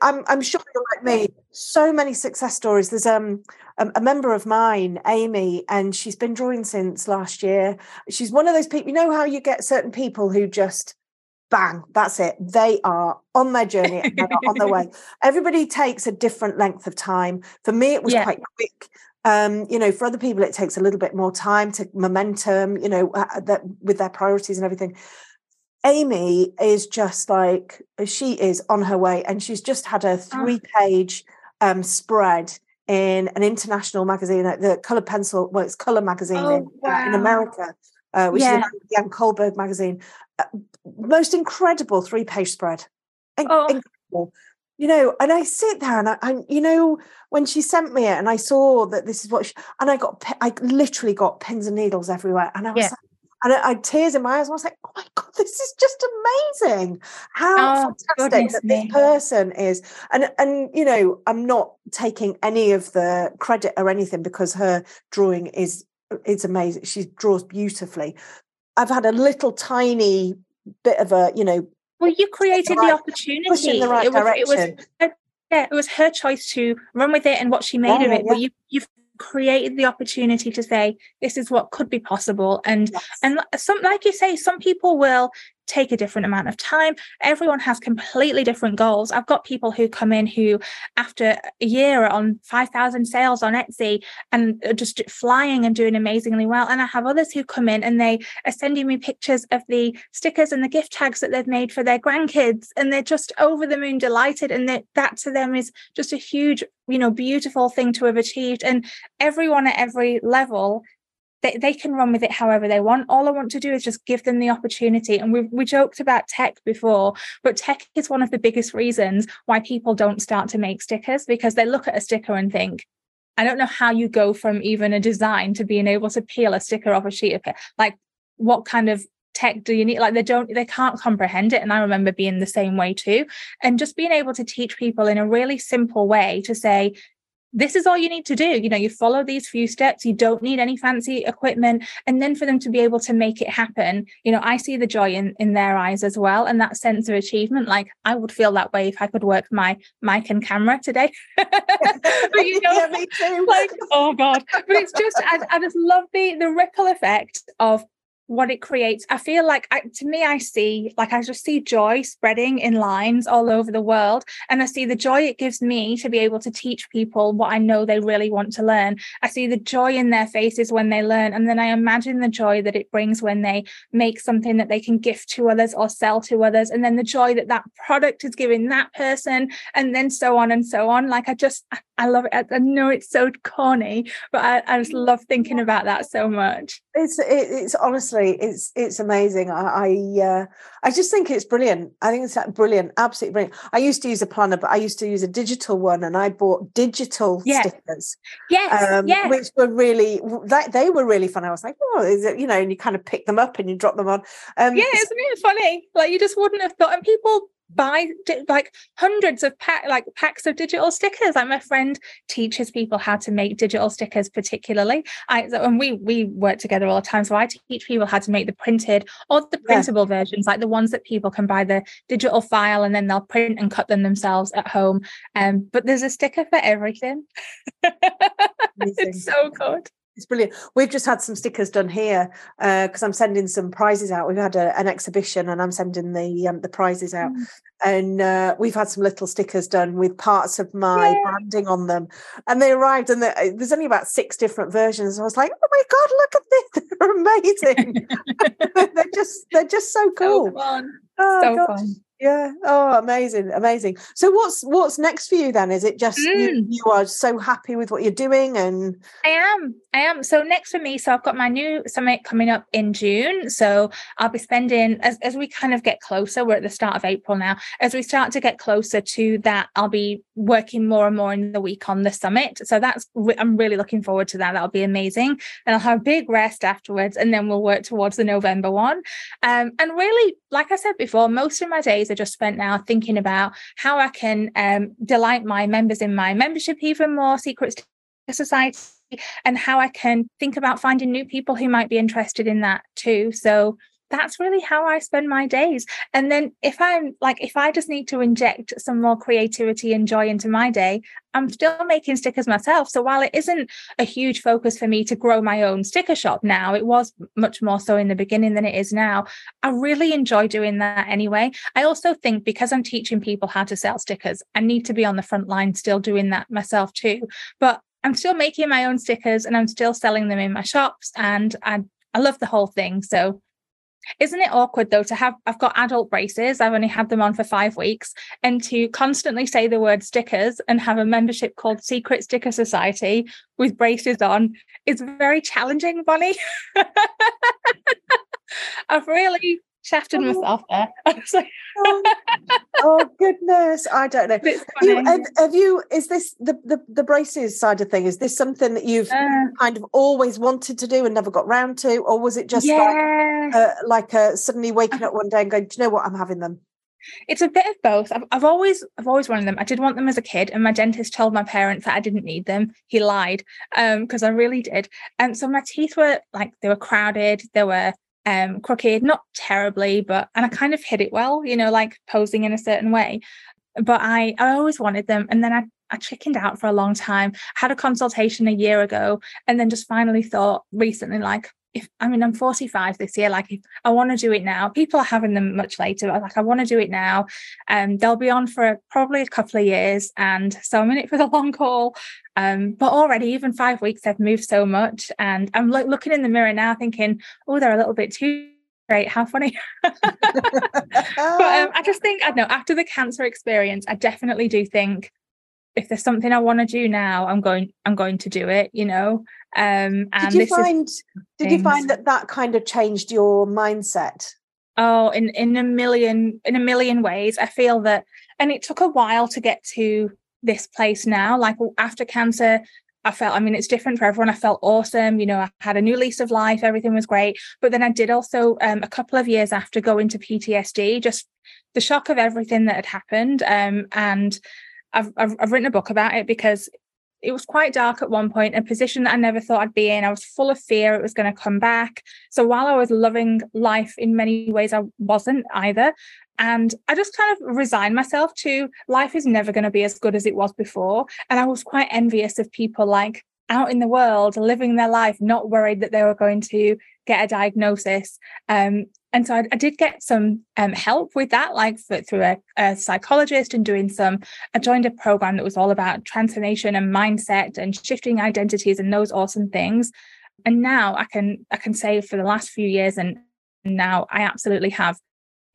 I'm I'm sure you're like me. So many success stories. There's um a, a, member of mine, Amy, and she's been drawing since last year. She's one of those people. You know how you get certain people who just bang, that's it. They are on their journey and they're on their way. Everybody takes a different length of time. For me, it was yeah. quite quick. Um, you know, for other people, it takes a little bit more time to momentum. You know, uh, that with their priorities and everything. Amy is just like she is on her way, and she's just had a ah. three-page um, spread in an international magazine, the Color Pencil. Well, it's Color Magazine oh, in, wow. uh, in, America, uh, which yeah. is the Jan Kullberg magazine. Uh, most incredible three-page spread. In- oh. Incredible. You know, and I sit there and I, I, you know, when she sent me it and I saw that this is what she, and I got, I literally got pins and needles everywhere. And I was yeah. like, and I, I, had tears in my eyes. And I was like, "Oh my god, this is just amazing! How oh, fantastic that me. this person is!" And and you know, I'm not taking any of the credit or anything because her drawing is it's amazing. She draws beautifully. I've had a little tiny bit of a, you know, well, you created the, right, the opportunity. In the right it was, direction. It was, yeah, it was her choice to run with it and what she made yeah, of it. Yeah. But you you've created the opportunity to say this is what could be possible and yes. and some like you say some people will take a different amount of time. Everyone has completely different goals. I've got people who come in who, after a year, are on 5,000 sales on Etsy and just flying and doing amazingly well. And I have others who come in and they are sending me pictures of the stickers and the gift tags that they've made for their grandkids. And they're just over the moon delighted. And that, that to them is just a huge, you know, beautiful thing to have achieved. And everyone at every level they, they can run with it however they want. All I want to do is just give them the opportunity. And we we joked about tech before, but tech is one of the biggest reasons why people don't start to make stickers because they look at a sticker and think, I don't know how you go from even a design to being able to peel a sticker off a sheet of paper. Like, what kind of tech do you need like they don't they can't comprehend it and i remember being the same way too and just being able to teach people in a really simple way to say this is all you need to do. You know, you follow these few steps, you don't need any fancy equipment. And then for them to be able to make it happen, you know, I see the joy in, in their eyes as well. And that sense of achievement. Like I would feel that way if I could work my mic and camera today. but you know, yeah, me too. like, oh God. But it's just I, I just love the the ripple effect of what it creates. I feel like I, to me, I see like I just see joy spreading in lines all over the world, and I see the joy it gives me to be able to teach people what I know they really want to learn. I see the joy in their faces when they learn, and then I imagine the joy that it brings when they make something that they can gift to others or sell to others, and then the joy that that product is giving that person, and then so on and so on. Like I just, I love it. I know it's so corny, but I, I just love thinking about that so much. It's it, it's honestly it's it's amazing. I I, uh, I just think it's brilliant. I think it's brilliant, absolutely brilliant. I used to use a planner, but I used to use a digital one, and I bought digital yeah. stickers. Yes, um, yes. which were really that they were really fun. I was like, oh, is it you know, and you kind of pick them up and you drop them on. Um, yeah, isn't it funny? Like you just wouldn't have thought, and people buy like hundreds of pack like packs of digital stickers. Like my friend teaches people how to make digital stickers particularly. I and we we work together all the time so i teach people how to make the printed or the printable yeah. versions like the ones that people can buy the digital file and then they'll print and cut them themselves at home. Um but there's a sticker for everything. It's so good It's brilliant. We've just had some stickers done here because uh, I'm sending some prizes out. We've had a, an exhibition and I'm sending the um, the prizes out. Mm. And uh, we've had some little stickers done with parts of my Yay. branding on them. And they arrived and uh, there's only about six different versions. I was like, oh my God, look at this. They're amazing. they're just they're just so cool. So fun. Oh, so gosh. fun. Yeah. Oh, amazing, amazing. So, what's what's next for you then? Is it just mm. you, you are so happy with what you're doing? And I am, I am. So next for me, so I've got my new summit coming up in June. So I'll be spending as as we kind of get closer. We're at the start of April now. As we start to get closer to that, I'll be working more and more in the week on the summit. So that's I'm really looking forward to that. That'll be amazing. And I'll have a big rest afterwards, and then we'll work towards the November one. Um, and really, like I said before, most of my days are just spent now thinking about how I can um, delight my members in my membership even more, Secret Sticker Society, and how I can think about finding new people who might be interested in that too. So that's really how I spend my days. And then if I'm like, if I just need to inject some more creativity and joy into my day, I'm still making stickers myself. So while it isn't a huge focus for me to grow my own sticker shop now, it was much more so in the beginning than it is now. I really enjoy doing that anyway. I also think because I'm teaching people how to sell stickers, I need to be on the front line still doing that myself too. But I'm still making my own stickers and I'm still selling them in my shops and I I love the whole thing. So isn't it awkward though to have I've got adult braces, I've only had them on for five weeks, and to constantly say the word stickers and have a membership called Secret Sticker Society with braces on is very challenging, Bonny. I've really shafted oh. myself there. Like, oh, oh, goodness, I don't know. Have you, have, have you, Is this the, the the braces side of thing? Is this something that you've uh, kind of always wanted to do and never got round to, or was it just yeah. like uh, like uh, suddenly waking up one day and going, "Do you know what? I'm having them." It's a bit of both. I've, I've always I've always wanted them. I did want them as a kid, and my dentist told my parents that I didn't need them. He lied because um, I really did. And so my teeth were like they were crowded. They were um, crooked, not terribly, but and I kind of hid it well, you know, like posing in a certain way. But I, I always wanted them. And then I, I chickened out for a long time. had a consultation a year ago and then just finally thought recently, like, if I mean I'm 45 this year, like if I want to do it now, people are having them much later. But like I want to do it now. Um, they'll be on for probably a couple of years, and so I'm in it for the long haul. Um, but already, even five weeks, they've moved so much, and I'm like looking in the mirror now, thinking, oh, they're a little bit too great how funny but um, i just think i don't know after the cancer experience i definitely do think if there's something i want to do now i'm going i'm going to do it you know um, and did you find did you find that that kind of changed your mindset? Oh, in in a million in a million ways. I feel that, and it took a while to get to this place now. Like after cancer, I felt, I mean, it's different for everyone. I felt awesome. You know, I had a new lease of life. Everything was great. But then I did also, um, a couple of years after go into PTSD, just the shock of everything that had happened. Um, and I've, I've, I've written a book about it because it was quite dark at one point, a position that I never thought I'd be in. I was full of fear it was going to come back. So while I was loving life in many ways, I wasn't either. And I just kind of resigned myself to life is never going to be as good as it was before. And I was quite envious of people like out in the world living their life, not worried that they were going to get a diagnosis. Um, and so I, I, did get some um, help with that, like for, through a, a, psychologist and doing some. I joined a program that was all about transformation and mindset and shifting identities and those awesome things. And now I can I can say for the last few years and now I absolutely have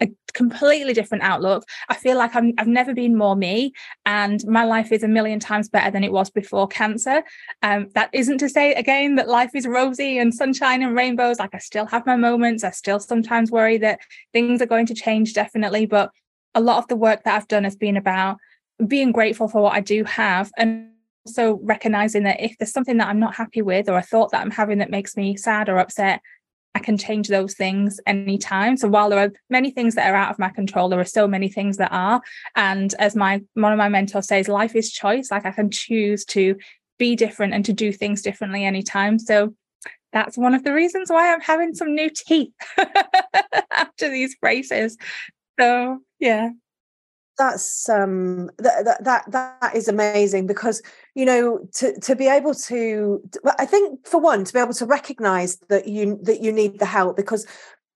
a completely different outlook. I feel like I'm, I've never been more me, and my life is a million times better than it was before cancer. Um, that isn't to say again that life is rosy and sunshine and rainbows. Like I still have my moments. I still sometimes worry that things are going to change, definitely. But a lot of the work that I've done has been about being grateful for what I do have and also recognizing that if there's something that I'm not happy with or a thought that I'm having that makes me sad or upset, I can change those things anytime. So while there are many things that are out of my control, there are so many things that are. And as my one of my mentors says, life is choice. Like I can choose to be different and to do things differently anytime. So that's one of the reasons why I'm having some new teeth after these braces. So yeah. That's um that, that that that is amazing because you know to to be able to i think for one to be able to recognize that you that you need the help because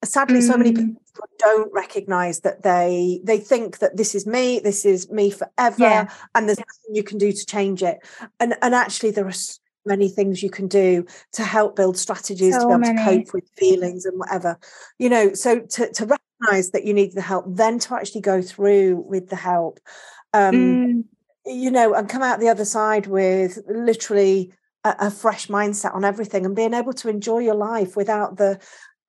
sadly so many mm. people don't recognize that they they think that this is me this is me forever yeah. and there's nothing you can do to change it and and actually there are so many things you can do to help build strategies so to be able many. to cope with feelings and whatever you know so to to recognize that you need the help then to actually go through with the help um mm. you know and come out the other side with literally a, a fresh mindset on everything and being able to enjoy your life without the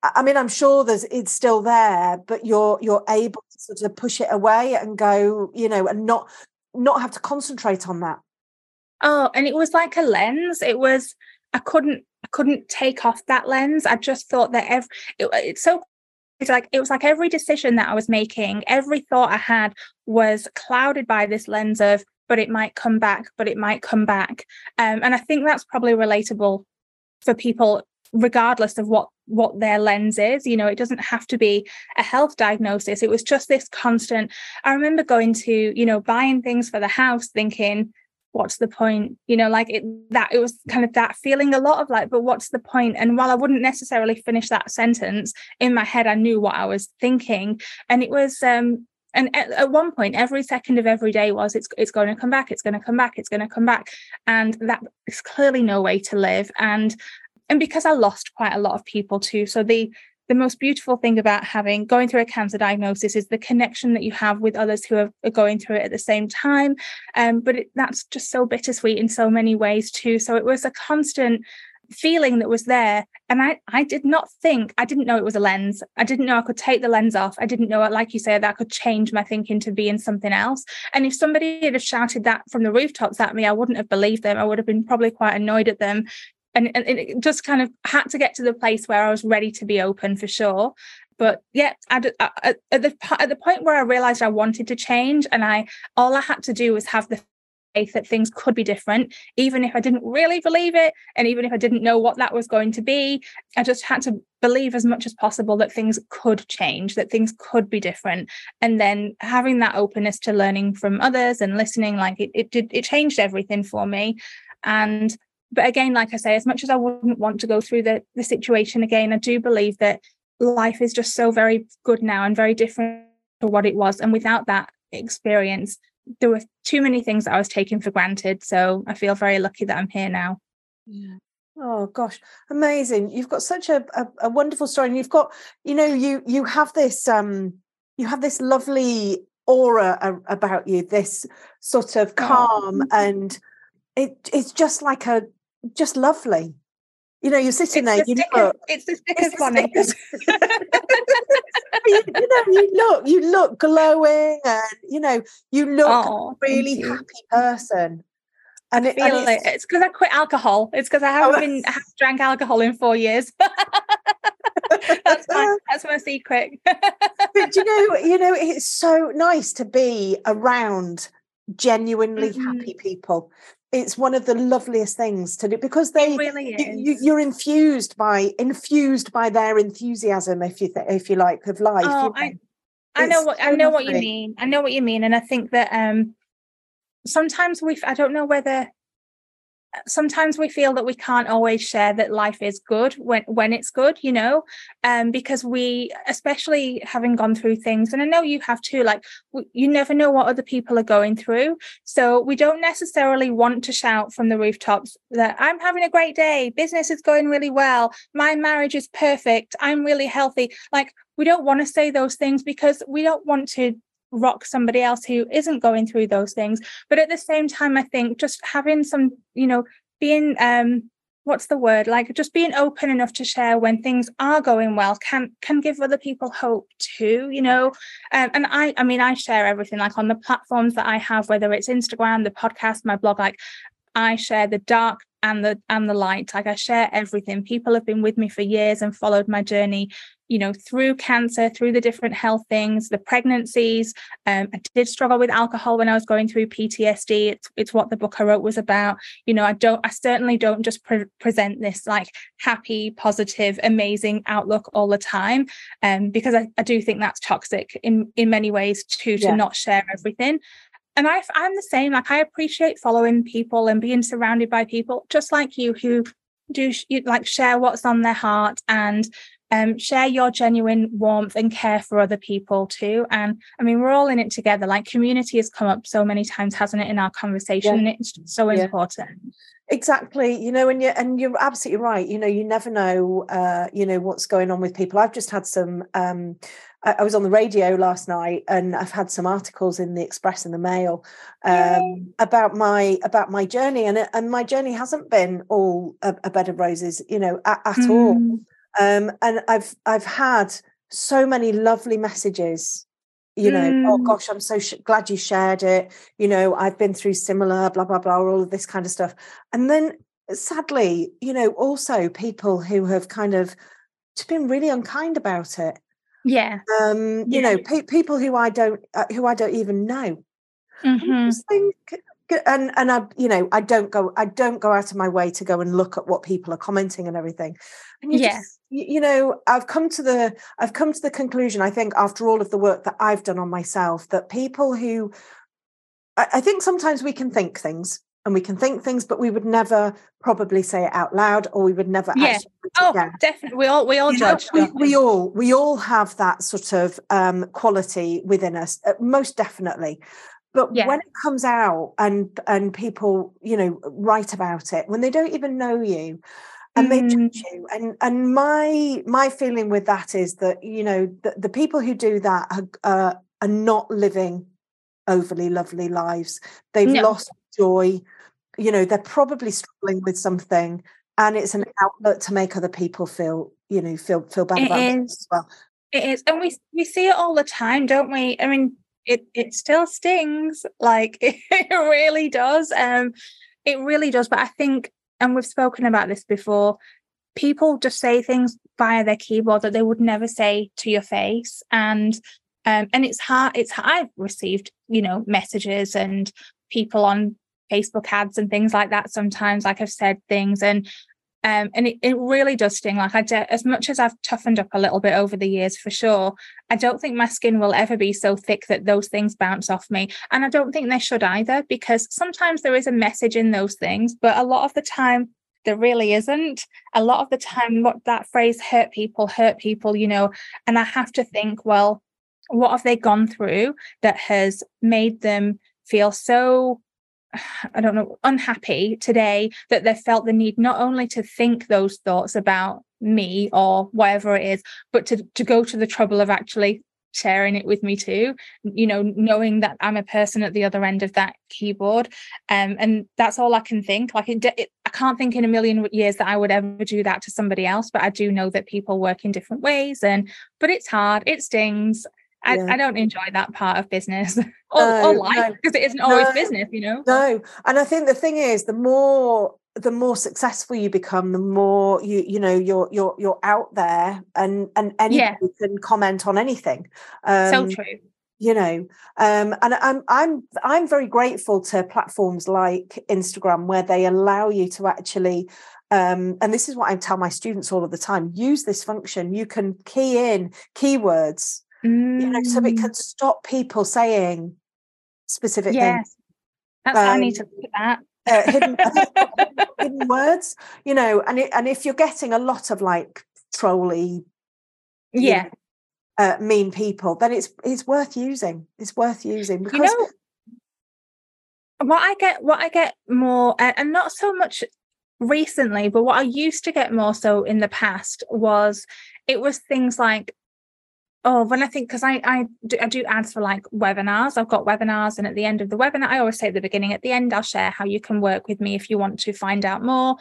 I mean, I'm sure there's it's still there, but you're you're able to sort of push it away and go, you know, and not not have to concentrate on that. Oh, and it was like a lens. It was I couldn't I couldn't take off that lens. I just thought that every it, it's so it's like it was like every decision that I was making, every thought I had was clouded by this lens of, but it might come back, but it might come back. Um, and I think that's probably relatable for people regardless of what what their lens is you know it doesn't have to be a health diagnosis it was just this constant i remember going to you know buying things for the house thinking what's the point? You know like it that it was kind of that feeling a lot of like but what's the point? And while i wouldn't necessarily finish that sentence in my head i knew what i was thinking. And it was um and at, at, one point every second of every day was it's it's going to come back it's going to come back it's going to come back. And that is clearly no way to live. And and because I lost quite a lot of people too. So the the most beautiful thing about having going through a cancer diagnosis is the connection that you have with others who are, are going through it at the same time. Um, but it, that's just so bittersweet in so many ways too. So it was a constant feeling that was there and I, I did not think i didn't know it was a lens. I didn't know i could take the lens off. I didn't know like you said that I could change my thinking to being something else. And if somebody had shouted that from the rooftops at me i wouldn't have believed them. I would have been probably quite annoyed at them and, and it just kind of had to get to the place where I was ready to be open for sure. But yeah, at, uh, at, at the at the point where I realized I wanted to change, and I all I had to do was have the faith that things could be different, even if I didn't really believe it, and even if I didn't know what that was going to be. I just had to believe as much as possible that things could change, that things could be different, and then having that openness to learning from others and listening, like it it did it changed everything for me, and but again, like I say, as much as I wouldn't want to go through the, the situation again, I do believe that life is just so very good now and very different to what it was. And without that experience, there were too many things that I was taking for granted. So I feel very lucky that I'm here now. Yeah. Oh gosh, amazing! You've got such a, a, a wonderful story, and you've got, you know, you you have this um, you have this lovely aura a, about you, this sort of calm, oh. and it it's just like a just lovely. You know, you're sitting it's there. The you look. It's the stickers, Bonny. you, you, know, you look, you look glowing, and you know, you look oh, really you. happy person. And it, feel and it's, it. It's because I quit alcohol. It's because I haven't oh, been have drank alcohol in four years. that's my that's my secret. but you know, you know, it's so nice to be around genuinely mm-hmm. happy people it's one of the loveliest things to do because they really. You, are infused by infused by their enthusiasm if you th- if you like of life oh, you know? I, I know what I know what you mean I know what you mean and I think that um sometimes we I don't know whether sometimes we feel that we can't always share that life is good when when it's good you know? Um because we especially having gone through things and i know you have too like you never know what other people are going through. So we don't necessarily want to shout from the rooftops that i'm having a great day. Business is going really well. My marriage is perfect. I'm really healthy. Like we don't want to say those things because we don't want to rock somebody else who isn't going through those things. But at the same time i think just having some you know being um what's the word? Like just being open enough to share when things are going well can can give other people hope too you know? Um, and i i mean i share everything like on the platforms that i have whether it's instagram the podcast my blog like I share the dark and the and the light. Like i share everything. People have been with me for years and followed my journey you know through cancer through the different health things the pregnancies. Um, i did struggle with alcohol when i was going through ptsd it's, it's what the book i wrote was about. You know i don't i certainly don't just pre- present this like happy positive amazing outlook all the time um, because I, I do think that's toxic in in many ways too to yeah. not share everything and I, I'm the same. Like I appreciate following people and being surrounded by people just like you who do like share what's on their heart and um, share your genuine warmth and care for other people too. And I mean, we're all in it together. Like community has come up so many times, hasn't it, in our conversation? Yeah. it's so yeah. important. Exactly, you know, and you're and you're absolutely right. You know, you never know, uh, you know, what's going on with people. I've just had some um, I, was on the radio last night and I've had some articles in the Express and the Mail um, about my about my journey and and my journey hasn't been all a, a bed of roses, you know, at, at mm. all. Um, and I've I've had so many lovely messages you know oh mm. oh gosh i'm so sh- glad you shared it you know i've been through similar blah blah blah all of this kind of stuff and then sadly you know also people who have kind of just been really unkind about it yeah. Um you know pe- people who i don't uh, who i don't even know. Mm-hmm. think, and and i you know i don't go i don't go out of my way to go and look at what people are commenting and everything. And you yeah. just, you know i've come to the i've come to the conclusion i think after all of the work that i've done on myself that people who I, I think sometimes we can think things and we can think things, but we would never probably say it out loud, or we would never. Yeah. Oh, definitely. We all we all you judge. Know, we, we, all we all have that sort of um, quality within us, uh, most definitely. But yeah. when it comes out and and people, you know, write about it when they don't even know you, and mm. they judge you, and and my my feeling with that is that you know the, the people who do that are, uh, are not living overly lovely lives. They've no. lost joy you know they're probably struggling with something and it's an outlet to make other people feel you know feel feel bad it about is. it as well. It is and we we see it all the time don't we? I mean it it still stings like it really does um it really does but i think and we've spoken about this before people just say things via their keyboard that they would never say to your face and um and it's hard it's i've received you know messages and people on Facebook ads and things like that sometimes, like I've said things and um, and it, it really does sting. Like I de- as much as I've toughened up a little bit over the years for sure, I don't think my skin will ever be so thick that those things bounce off me. And I don't think they should either, because sometimes there is a message in those things, but a lot of the time there really isn't. A lot of the time, what that phrase hurt people, hurt people, you know, and I have to think, well, what have they gone through that has made them feel so I don't know, unhappy today that they felt the need not only to think those thoughts about me or whatever it is, but to, to go to the trouble of actually sharing it with me too you know knowing that i'm a person at the other end of that keyboard. Um, and that's all i can think. Like it, it, i can't think in a million years that i would ever do that to somebody else but i do know that people work in different ways and but it's hard it stings I, yeah. I, don't enjoy that part of business or, no, or life because no, it isn't always no, business, you know. No, and I think the thing is, the more the more successful you become, the more you you know you're you're you're out there, and and anybody yeah. can comment on anything. Um, so true. You know, um, and I'm I'm I'm very grateful to platforms like Instagram where they allow you to actually um, and this is what I tell my students all of the time use this function. You can key in keywords Mm. You know, so it can mm. stop people saying specific yes. things. That's um, I need to put that. uh, hidden, hidden words, you know, and it, and if you're getting a lot of like trolly, yeah, know, uh, mean people, then it's it's worth using. It's worth using because you know what I get. What I get more, and not so much recently, but what I used to get more so in the past was it was things like Oh, when I think because I I do, I do ads for like webinars. I've got webinars, and at the end of the webinar, I always say at the beginning, at the end, I'll share how you can work with me if you want to find out more.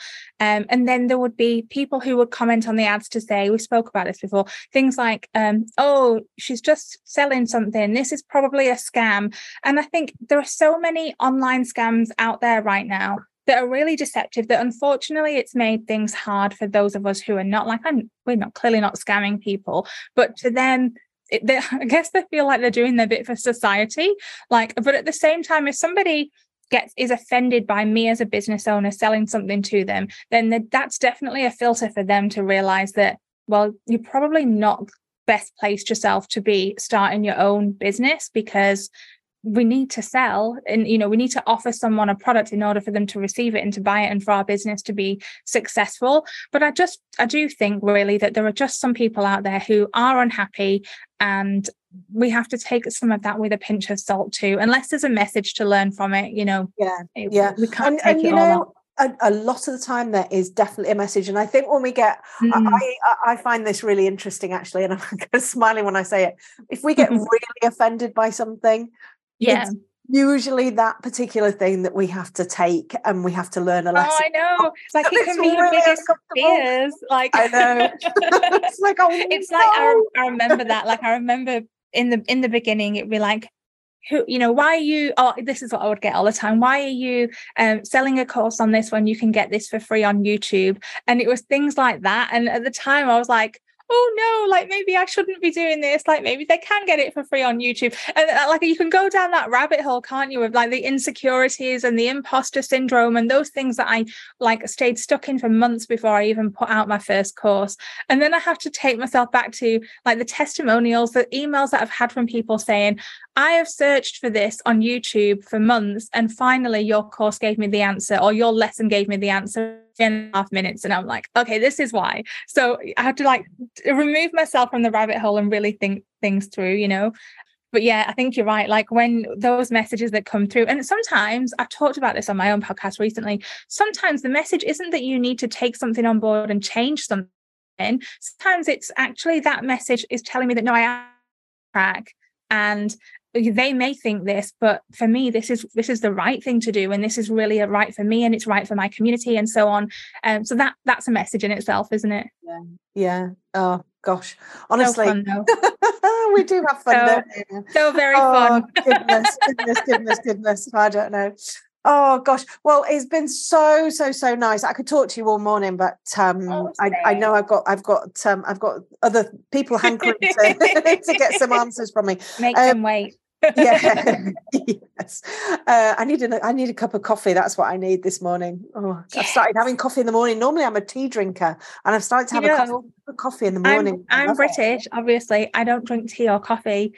Um, and then there would be people who would comment on the ads to say, we spoke about this before, things like, um, "Oh, she's just selling something. This is probably a scam." And I think there are so many online scams out there right now that are really deceptive that unfortunately it's made things hard for those of us who are not like I'm we're not clearly not scamming people but to them it, they, I guess they feel like they're doing their bit for society like but at the same time if somebody gets is offended by me as a business owner selling something to them then the, that's definitely a filter for them to realize that well you're probably not best placed yourself to be starting your own business because we need to sell and you know we need to offer someone a product in order for them to receive it and to buy it and for our business to be successful. But i just i do think really that there are just some people out there who are unhappy and we have to take some of that with a pinch of salt too unless there's a message to learn from it you know. Yeah it, yeah. we can't and, take and, it all know, a, a, lot of the time there is definitely a message and i think when we get mm. I, I find this really interesting actually and i'm kind of smiling when i say it. If we get really offended by something yeah usually that particular thing that we have to take and we have to learn a lesson. Oh, I know. It's like it can be really your biggest fears. Like I know. it's like oh, it's no. like I, I remember that. Like I remember in the in the beginning, it'd be like, who you know why are you oh this is what i would get all the time why are you um, selling a course on this when you can get this for free on youtube and it was things like that and at the time i was like oh no, like maybe I shouldn't be doing this. Like maybe they can get it for free on YouTube. And uh, like you can go down that rabbit hole, can't you? Of like the insecurities and the imposter syndrome and those things that I like stayed stuck in for months before I even put out my first course. And then I have to take myself back to like the testimonials, the emails that I've had from people saying, I have searched for this on YouTube for months, and finally your course gave me the answer, or your lesson gave me the answer a half minutes and i'm like okay this is why. So i have to like remove myself from the rabbit hole and really think things through you know? But yeah i think you're right like when those messages that come through and sometimes i've talked about this on my own podcast recently sometimes the message isn't that you need to take something on board and change something. Sometimes it's actually that message is telling me that no i am track and they may think this but for me this is this is the right thing to do and this is really a right for me and it's right for my community and so on. Um so that that's a message in itself isn't it? Yeah. Yeah. Oh gosh. Honestly so fun, we do have fun so, so very oh, fun. goodness goodness goodness goodness. I don't know. Oh gosh. Well, it's been so so so nice. I could talk to you all morning, but um, oh, I, I, know I've got I've got um, I've got other people hankering to, to get some answers from me. Make um, them wait yeah yes. Uh, i need a i need a cup of coffee. That's what i need this morning. Oh yes. i've started having coffee in the morning. Normally i'm a tea drinker and i've started to have a cup of coffee in the morning. I'm, I'm british it. obviously. I don't drink tea or coffee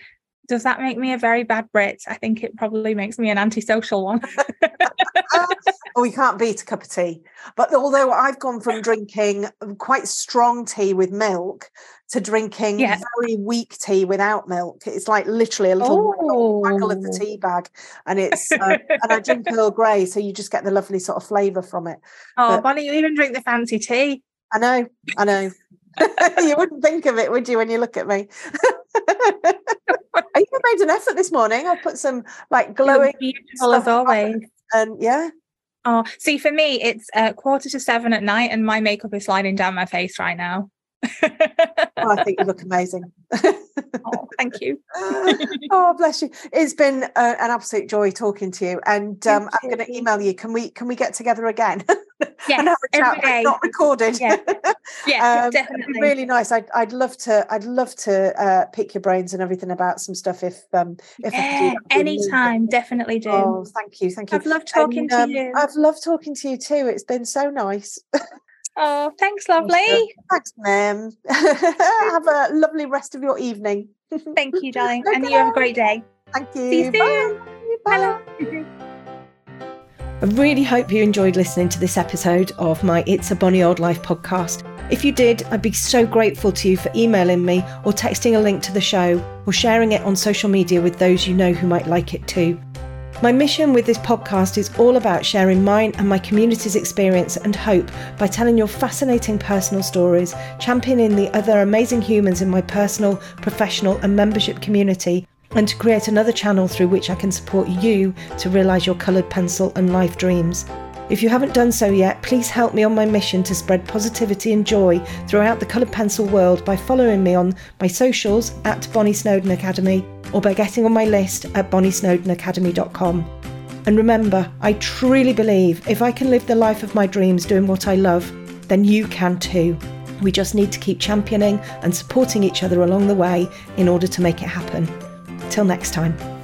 does that make me a very bad Brit? I think it probably makes me an antisocial one. oh, you can't beat a cup of tea. But although I've gone from drinking quite strong tea with milk to drinking yeah. very weak tea without milk, it's like literally a little oh. waggle of the oh. tea bag, and it's uh, and I drink Earl Grey, so you just get the lovely sort of flavour from it. Oh, but, don't you even drink the fancy tea? I know, I know. you wouldn't think of it, would you, when you look at me? I even made an effort this morning. I put some like glowing beautiful as always. And yeah. Oh, see, for me, it's uh, quarter to seven at night, and my makeup is sliding down my face right now. oh, I think you look amazing. oh, thank you. oh, bless you. It's been uh, an absolute joy talking to you, and um, I'm going to email you. Can we can we get together again? Yes, and have a chat, day. not recorded. Yeah, yeah um, definitely. Really nice. I'd I'd love to I'd love to uh, pick your brains and everything about some stuff if um if yeah, anytime, definitely do. Oh, thank you, thank you. I've loved talking and, to um, you. I've loved talking to you too. It's been so nice. Oh, thanks, lovely. Thanks, Mim. have a lovely rest of your evening. Thank you, darling. and you have a great day. Thank you. See you soon. Bye. Hello. I really hope you enjoyed listening to this episode of my It's a Bonny Old Life podcast. If you did, I'd be so grateful to you for emailing me or texting a link to the show or sharing it on social media with those you know who might like it too. My mission with this podcast is all about sharing mine and my community's experience and hope by telling your fascinating personal stories, championing the other amazing humans in my personal, professional, and membership community, and to create another channel through which I can support you to realise your coloured pencil and life dreams. If you haven't done so yet, please help me on my mission to spread positivity and joy throughout the coloured pencil world by following me on my socials at Bonny Snowdon Academy or by getting on my list at bonnysnowdonacademy.com. And remember, I truly believe if I can live the life of my dreams doing what I love, then you can too. We just need to keep championing and supporting each other along the way in order to make it happen. Till next time.